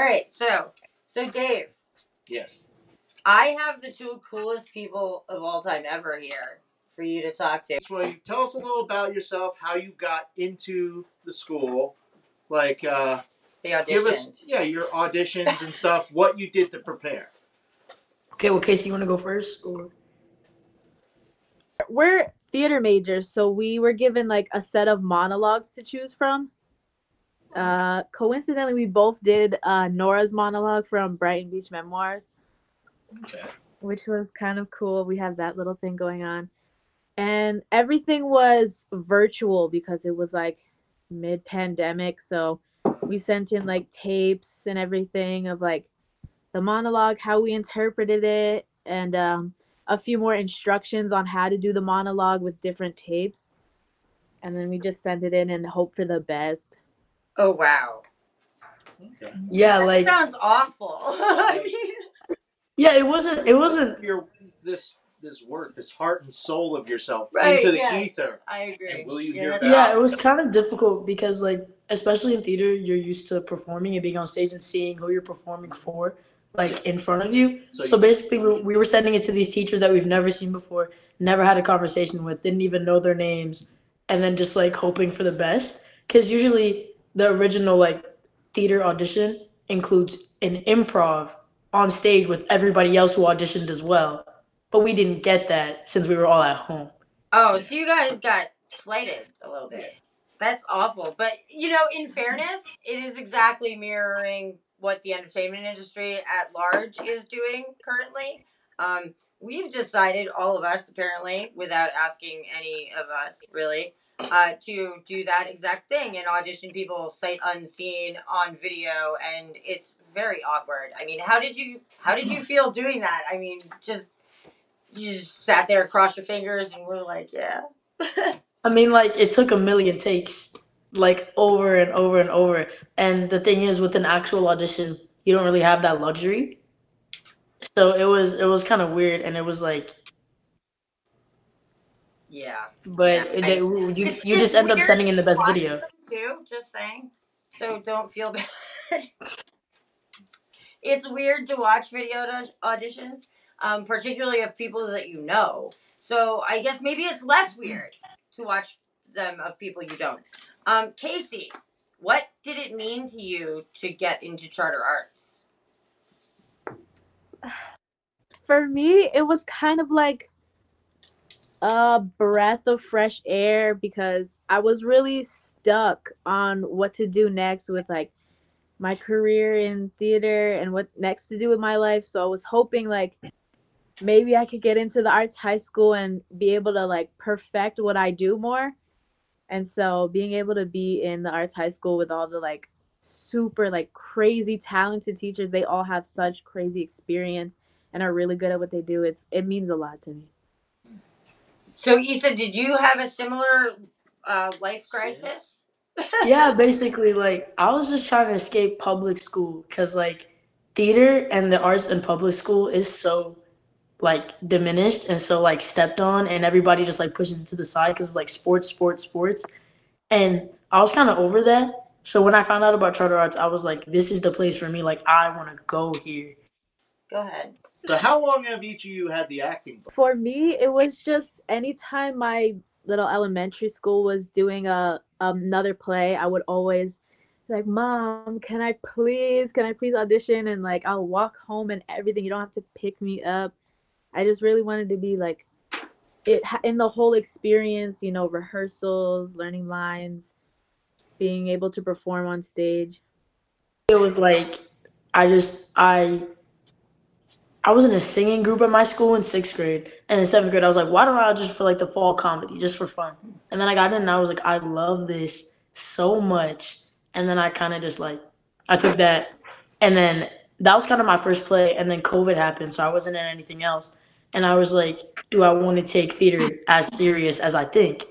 All right, so so Dave, Yes. I have the two coolest people of all time ever here for you to talk to. So you tell us a little about yourself, how you got into the school, like uh, They give us yeah your auditions and stuff, what you did to prepare. Okay, well, Kacey, you want to go first? Or we're theater majors, so we were given like a set of monologues to choose from. Uh, coincidentally, we both did uh, Nora's monologue from Brighton Beach Memoirs, Okay. which was kind of cool. We have that little thing going on, and everything was virtual because it was like mid-pandemic. So we sent in like tapes and everything of like the monologue, how we interpreted it, and um, a few more instructions on how to do the monologue with different tapes. And then we just sent it in and hope for the best. Oh wow, Okay. yeah, that like sounds awful. I mean, yeah, it wasn't. It wasn't. your this this work, this heart and soul of yourself Right, into the yeah. ether. I agree. And will you Yeah, hear that's back? Yeah, it was kind of difficult because like especially in theater, you're used to performing and being on stage and seeing who you're performing for, like in front of you. So, So you, basically, we we were sending it to these teachers that we've never seen before, never had a conversation with, didn't even know their names, and then just like hoping for the best. Because usually the original like theater audition includes an improv on stage with everybody else who auditioned as well. But we didn't get that since we were all at home. Oh, so you guys got slighted a little bit. That's awful. But you know, in fairness, it is exactly mirroring what the entertainment industry at large is doing currently. Um, we've decided, all of us apparently, without asking any of us really, uh, to do that exact thing and audition people sight unseen on video, and it's very awkward. I mean, how did you how did you feel doing that? I mean, just you just sat there, crossed your fingers, and we're like, yeah. I mean, like it took a million takes, like over and over and over. And the thing is, with an actual audition, you don't really have that luxury. So it was it was kind of weird, and it was like, Yeah. but Yeah, it, I- you It's- you it's just end up sending in the best video. Too, just saying. So don't feel bad. it's weird to watch video auditions, um, particularly of people that you know. So I guess maybe it's less weird to watch them of people you don't. Um, Kacey, what did it mean to you to get into charter arts? For me, it was kind of like a breath of fresh air because I was really stuck on what to do next with like my career in theater and what next to do with my life. So I was hoping like maybe I could get into the arts high school and be able to like perfect what I do more. And so being able to be in the arts high school with all the like super like crazy talented teachers, they all have such crazy experience and are really good at what they do. It's it means a lot to me. So Issa, did you have a similar uh, life crisis? yeah, basically, like I was just trying to escape public school because like theater and the arts in public school is so like diminished and so like stepped on, and everybody just like pushes it to the side because it's like sports, sports, sports, and I was kind of over that. So when I found out about charter arts, I was like, this is the place for me. Like I want to go here. Go ahead. So how long have each of you had the acting book? For me, it was just anytime my little elementary school was doing a another play, I would always be like, "Mom, can I please, can I please audition?" And like, I'll walk home and everything. You don't have to pick me up. I just really wanted to be like it in the whole experience. You know, rehearsals, learning lines, being able to perform on stage. It was like I just I I was in a singing group at my school in sixth grade, and in seventh grade I was like, why don't I just for like the fall comedy, just for fun? And then I got in and I was like, I love this so much. And then I kind of just like I took that, and then that was kind of my first play, and then COVID happened, so I wasn't in anything else, and I was like, do I want to take theater as serious as I think?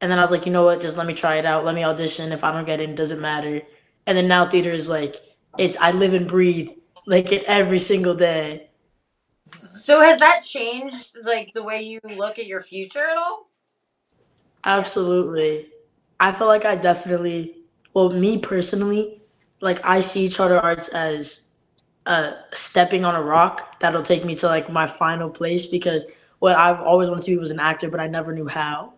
And then I was like, you know what, just let me try it out, let me audition. If I don't get in, it doesn't matter. And then now theater is like it's I live and breathe like it every single day. So has that changed like the way you look at your future at all? Absolutely. I feel like I definitely well me personally, like I see charter arts as uh, stepping on a rock that'll take me to like my final place because what I've always wanted to be was an actor, but I never knew how,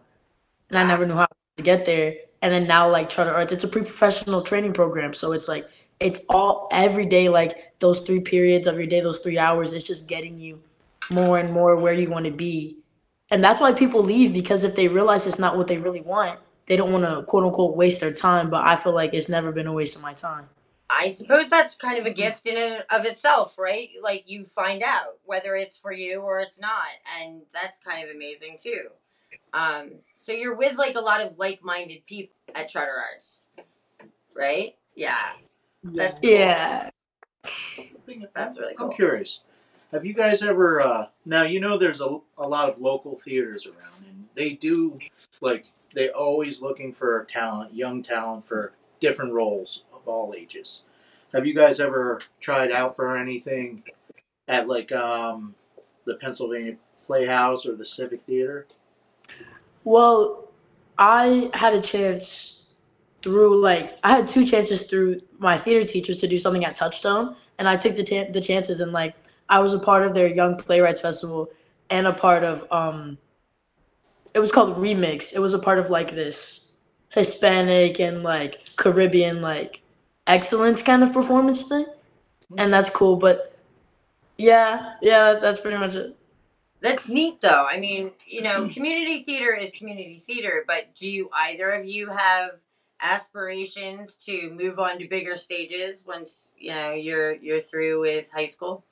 and I never knew how to get there. And then now, like charter arts, it's a pre-professional training program, so it's like it's all every day, like those three periods of your day, those three hours. It's just getting you more and more where you want to be, and that's why people leave because if they realize it's not what they really want, they don't want to quote unquote waste their time. But I feel like it's never been a waste of my time. I suppose that's kind of a gift in and of itself, right? Like you find out whether it's for you or it's not, and that's kind of amazing too. Um, so you're with like a lot of like-minded people at Charter Arts, right? Yeah, that's cool. Yeah. That's really cool. I'm curious. Have you guys ever? Uh, now you know there's a, a lot of local theaters around, and they do like they always looking for talent, young talent for different roles of all ages. Have you guys ever tried out for anything at like um, the Pennsylvania Playhouse or the Civic Theater? Well, I had a chance through like I had two chances through my theater teachers to do something at Touchstone, and I took the ta- the chances and like I was a part of their Young Playwrights Festival and a part of um. It was called Remix. It was a part of like this Hispanic and like Caribbean like excellence kind of performance thing, and that's cool. But yeah, yeah, that's pretty much it. That's neat, though. I mean, you know, community theater is community theater, but do you either of you have aspirations to move on to bigger stages once you know you're you're through with high school?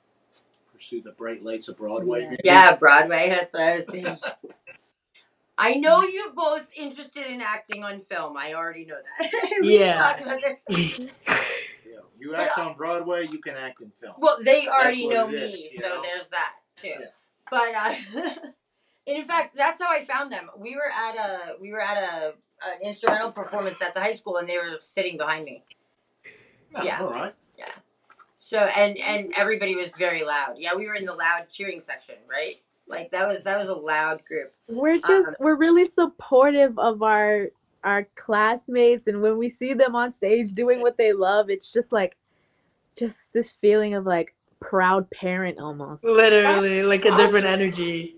Pursue the bright lights of Broadway. maybe? Yeah, Broadway. That's what I was thinking. I know you're both interested in acting on film. I already know that. we Yeah. talked about this. Yeah. You act on Broadway, you can act in film. Well, they already know me, is, so know? there's that too. Yeah. But uh, in fact, that's how I found them. We were at a we were at a an instrumental performance at the high school, and they were sitting behind me. Oh, Yeah. All right. So and and everybody was very loud. Yeah, we were in the loud cheering section, right? Like that was that was a loud group. We're just Um, we're really supportive of our our classmates and when we see them on stage doing what they love, it's just like just this feeling of like proud parent almost. Literally, like a different energy.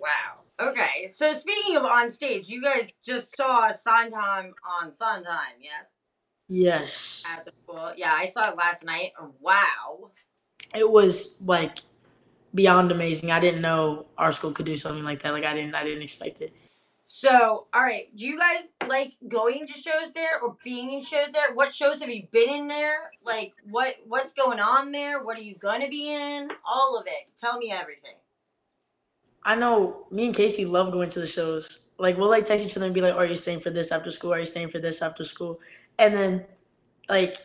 Wow. Okay. So speaking of on stage, you guys just saw Sondheim on Sondheim, yes, Yes. at the school. Yeah, I saw it last night. Wow. It was like beyond amazing. I didn't know our school could do something like that. Like I didn't I didn't expect it. So, all right, do you guys like going to shows there or being in shows there? What shows have you been in there? Like, what what's going on there? What are you gonna be in? All of it. Tell me everything. I know me and Kacey love going to the shows. Like we'll like text each other and be like, "Are you staying for this after school? Are you staying for this after school?" And then, like,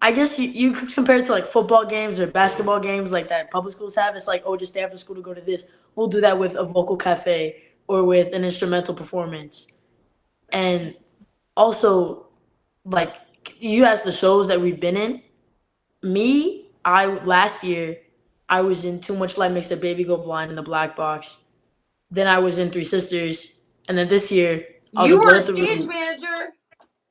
I guess you, could compare it to like football games or basketball games like that public schools have. It's like, oh, just stay after school to go to this. We'll do that with a vocal cafe or with an instrumental performance. And also, like you asked the shows that we've been in. Me, I last year I was in Too Much Light Makes the Baby Go Blind in the Black Box. Then I was in Three Sisters, and then this year I was You in were a both of them. stage manager.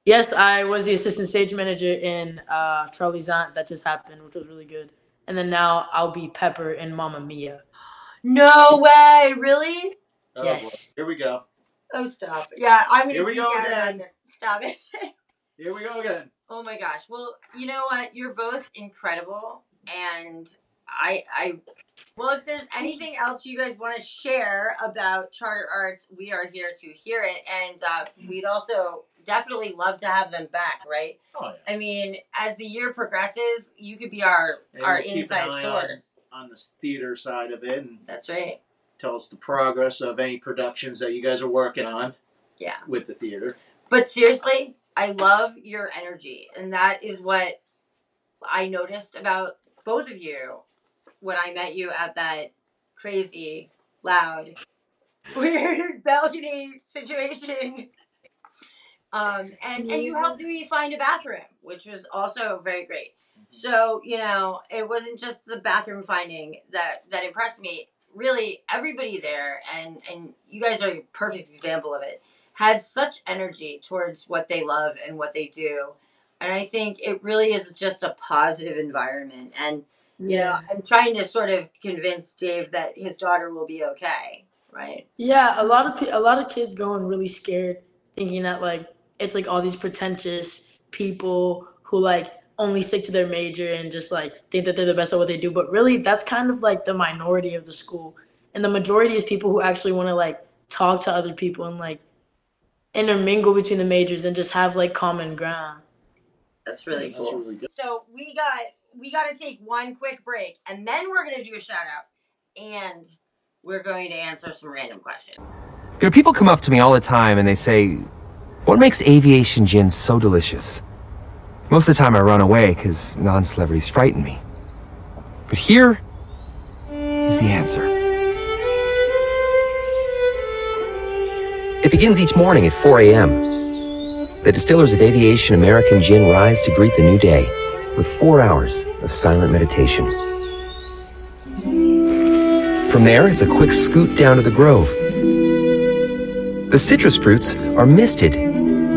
Yes, I was the assistant stage manager in uh, Charley's Aunt. That just happened, which was really good. And then now I'll be Pepper in Mamma Mia. No way, really? Oh, Yes. boy. Here we go. Oh, stop. Yeah, I'm gonna Here we geek go out again. this. Stop it. Here we go again. Oh my gosh. Well, you know what? You're both incredible and I I well, if there's anything else you guys want to share about charter arts, we are here to hear it and uh, we'd also definitely love to have them back, right? Oh yeah. I mean, as the year progresses, you could be our And our we'll inside eye on- source. On the theater side of it, and That's right. tell us the progress of any productions that you guys are working on. Yeah. With the theater. But seriously, I love your energy, and that is what I noticed about both of you when I met you at that crazy, loud, weird balcony situation. Um, and, and you helped me find a bathroom, which was also very great. So, you know, it wasn't just the bathroom finding that, that impressed me. Really, everybody there, and, and you guys are a perfect example of it has such energy towards what they love and what they do. and I think it really is just a positive environment. And you know, I'm trying to sort of convince Dave that his daughter will be okay, right? Yeah, a lot of a lot of kids going really scared, thinking that like it's like all these pretentious people who like only stick to their major and just like think that they're the best at what they do. But really, that's kind of like the minority of the school, and the majority is people who actually want to like talk to other people and like intermingle between the majors and just have like common ground. That's really That's cool. really good. So we got we got to take one quick break, and then we're gonna do a shout out, and we're going to answer some random questions. You know, people come up to me all the time and they say, What makes aviation gin so delicious? Most of the time I run away because non celebrities frighten me. But here is the answer. It begins each morning at 4 a.m. The distillers of Aviation American Gin rise to greet the new day with four hours of silent meditation. From there, it's a quick scoot down to the grove. The citrus fruits are misted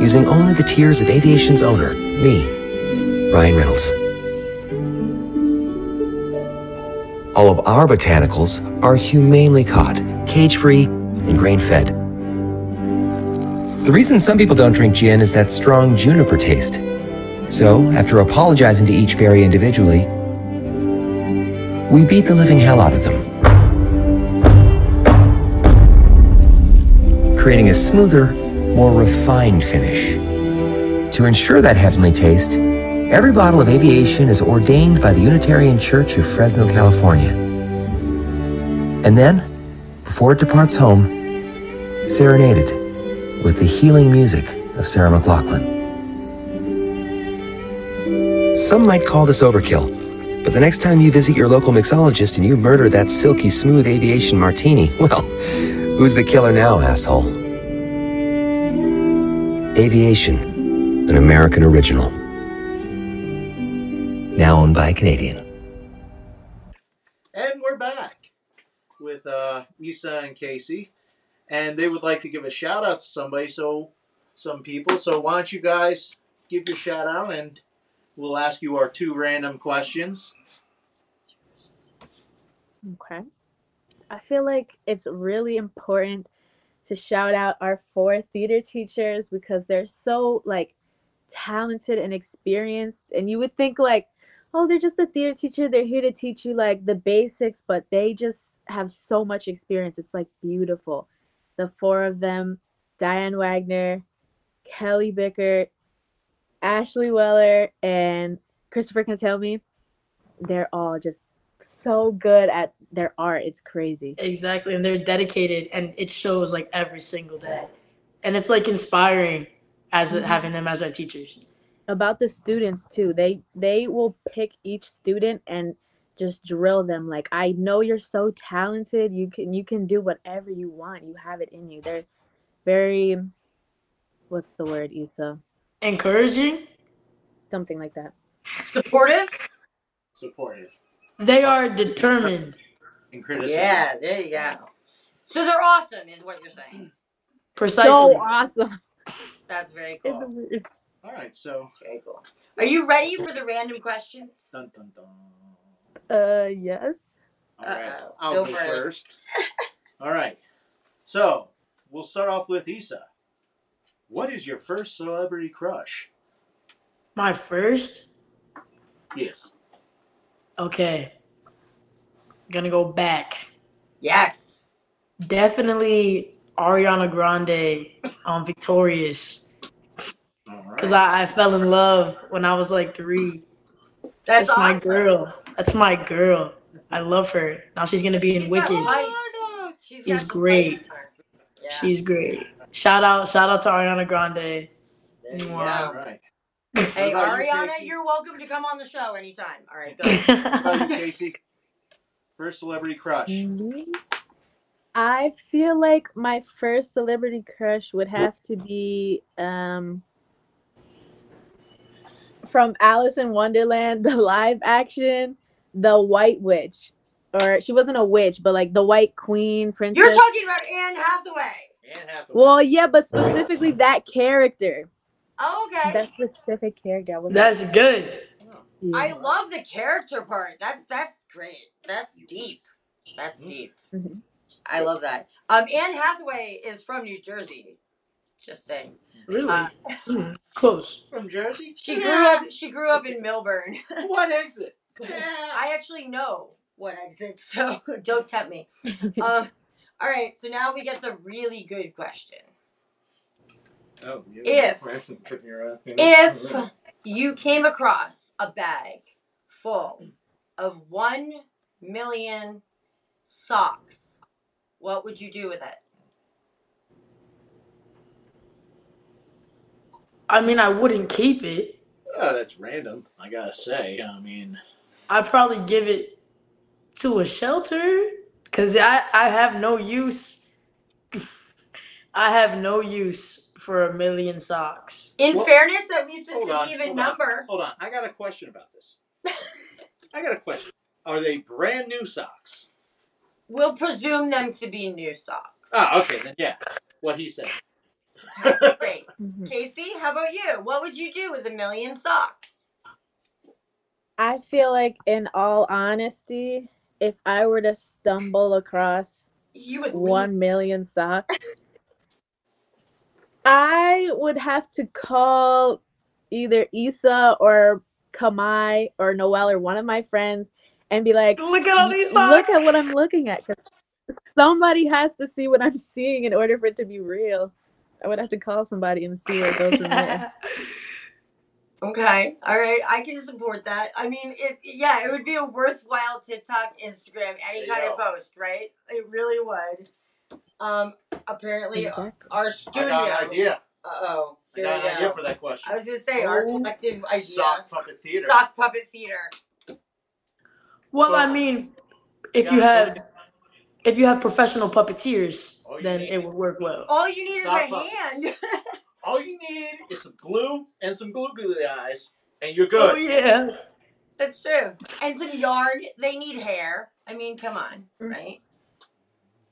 using only the tears of aviation's owner, me, Ryan Reynolds. All of our botanicals are humanely caught, cage free, and grain fed. The reason some people don't drink gin is that strong juniper taste. So, after apologizing to each berry individually, we beat the living hell out of them. creating a smoother, more refined finish. To ensure that heavenly taste, every bottle of aviation is ordained by the Unitarian Church of Fresno, California. And then, before it departs home, serenaded with the healing music of Sarah McLachlan. Some might call this overkill, but the next time you visit your local mixologist and you murder that silky smooth aviation martini, well, who's the killer now, asshole? Aviation, an American original. Now owned by a Canadian. And we're back with uh, and Kacey, and they would like to give a shout out to somebody. So, some people. So, why don't you guys give your shout out, and we'll ask you our two random questions. Okay. I feel like it's really important to shout out our four theater teachers because they're so like talented and experienced and you would think like oh they're just a theater teacher they're here to teach you like the basics but they just have so much experience it's like beautiful the four of them Diane Wagner Kelly Bickert Ashley Weller and Christopher can tell me they're all just so good at their art. It's crazy. Exactly, and they're dedicated, and it shows like every single day, and it's like inspiring as mm-hmm. having them as our teachers. about the students too. They they will pick each student and just drill them. Like i know you're so talented. You can you can do whatever you want. You have it in you. They're very what's the word Issa Encouraging, something like that Supportive? Supportive they are determined. and criticism. Yeah, there you go. So they're awesome, is what you're saying. Precisely. so awesome That's very cool. All right, so That's very cool. Are you ready for the random questions? dun dun dun. uh yes All right, Uh-oh. I'll Go go, first. first. All right, so we'll start off with Issa. What is your first celebrity crush? My first. Yes. Okay. Gonna go back. Yes. Definitely Ariana Grande on Victorious. Because right. I, I fell in love when I was like three. That's, That's my girl. That's my girl. I love her. Now she's gonna be in Wicked. pipes. She's, She's got some great. pipes in her. Yeah. She's great. Shout out, shout out to Ariana Grande. There you Wow. Right. Hey, What about you, Ariana, you're welcome to come on the show anytime. All right, go. What about you, Kacey? First celebrity crush. Me? I feel like my first celebrity crush would have to be um from Alice in Wonderland, the live action, the White Witch. Or she wasn't a witch, but like the White Queen princess. You're talking about Anne Hathaway. Anne Hathaway. well, yeah, but specifically that character. Oh, okay. That specific character. I was That's good. like, I love the character part. That's that's great. That's deep. That's Mhm. deep. Mhm. I love that. Um, Anne Hathaway is from New Jersey. Just saying. Really? Uh, Hmm, Close. From Jersey? She grew up. She grew up in Millburn. What exit? I actually know what exit, so don't tempt me. Um, all right. So now we get the really good question. Oh, you If- if you're. If you came across a bag full of one million socks, what would you do with it? I mean, I wouldn't keep it. oh, that's random. I gotta say. I mean, I'd probably give it to a shelter because I, I have no use. I have no use for a million socks. In Well- fairness, at least it's hold an on, even hold on. number. hold on. I got a question about this. I got a question. Are they brand new socks? We'll presume them to be new socks. Oh, okay. Then yeah, what he said. Great. Mhm. Kacey, how about you? What would you do with a million socks? I feel like, in all honesty, if I were to stumble across You would leave. one million socks, I would have to call either Issa or Kamai or Noel or one of my friends and be like, Look at all these socks. look at what I'm looking at. Because somebody has to see what I'm seeing in order for it to be real. I would have to call somebody and see what goes from there. Okay. All right. I can support that. I mean, it yeah, it would be a worthwhile TikTok, Instagram, any There you kind of post, right? It really would. Um, apparently Exactly. our I studio. got an idea. Uh oh. I got we an idea for that question. I was gonna say our Oh. collective idea. Sock puppet theater. Sock puppet theater. Well, I mean, if gotta you have to- if you have professional puppeteers, you then need- it would work well. All you need Sock is a puppet. hand. All you need is some glue and some glue googly eyes, and you're good. Oh yeah. That's true. And some yarn. They need hair. I mean, come on, Mm. right?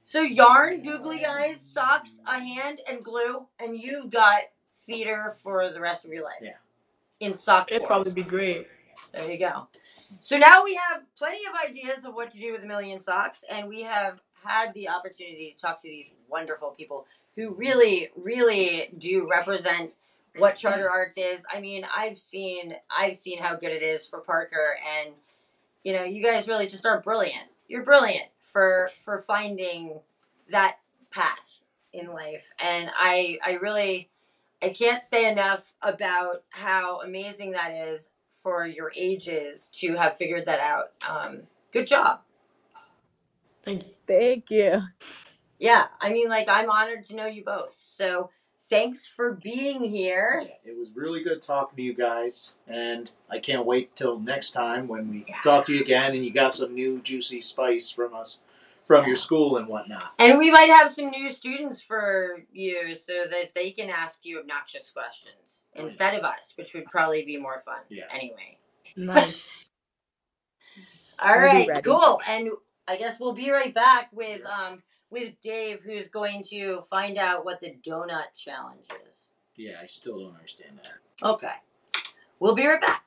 So yarn, googly eyes, socks, a hand, and glue, and you've got theater for the rest of your life. Yeah. In sock It'd form. probably be great. There you go. So now we have plenty of ideas of what to do with a million socks, and we have had the opportunity to talk to these wonderful people who really, really do represent what charter arts is. I mean, I've seen I've seen how good it is for Parker, and you know, you guys really just are brilliant. You're brilliant for for finding that path in life, and I I really I can't say enough about how amazing that is for your ages to have figured that out. Um, good job. Thank you. Thank you. Yeah, I mean, like, I'm honored to know you both. So thanks for being here. Yeah, it was really good talking to you guys, and I can't wait till next time when we Yeah. talk to you again and you got some new juicy spice from us, from your school and whatnot. And we might have some new students for you so that they can ask you obnoxious questions Oh, yeah. instead of us, which would probably be more fun. Yeah. Anyway. Nice. All I'll right, cool. And I guess we'll be right back with um with Dave, who's going to find out what the donut challenge is. Yeah, I still don't understand that. Okay, we'll be right back.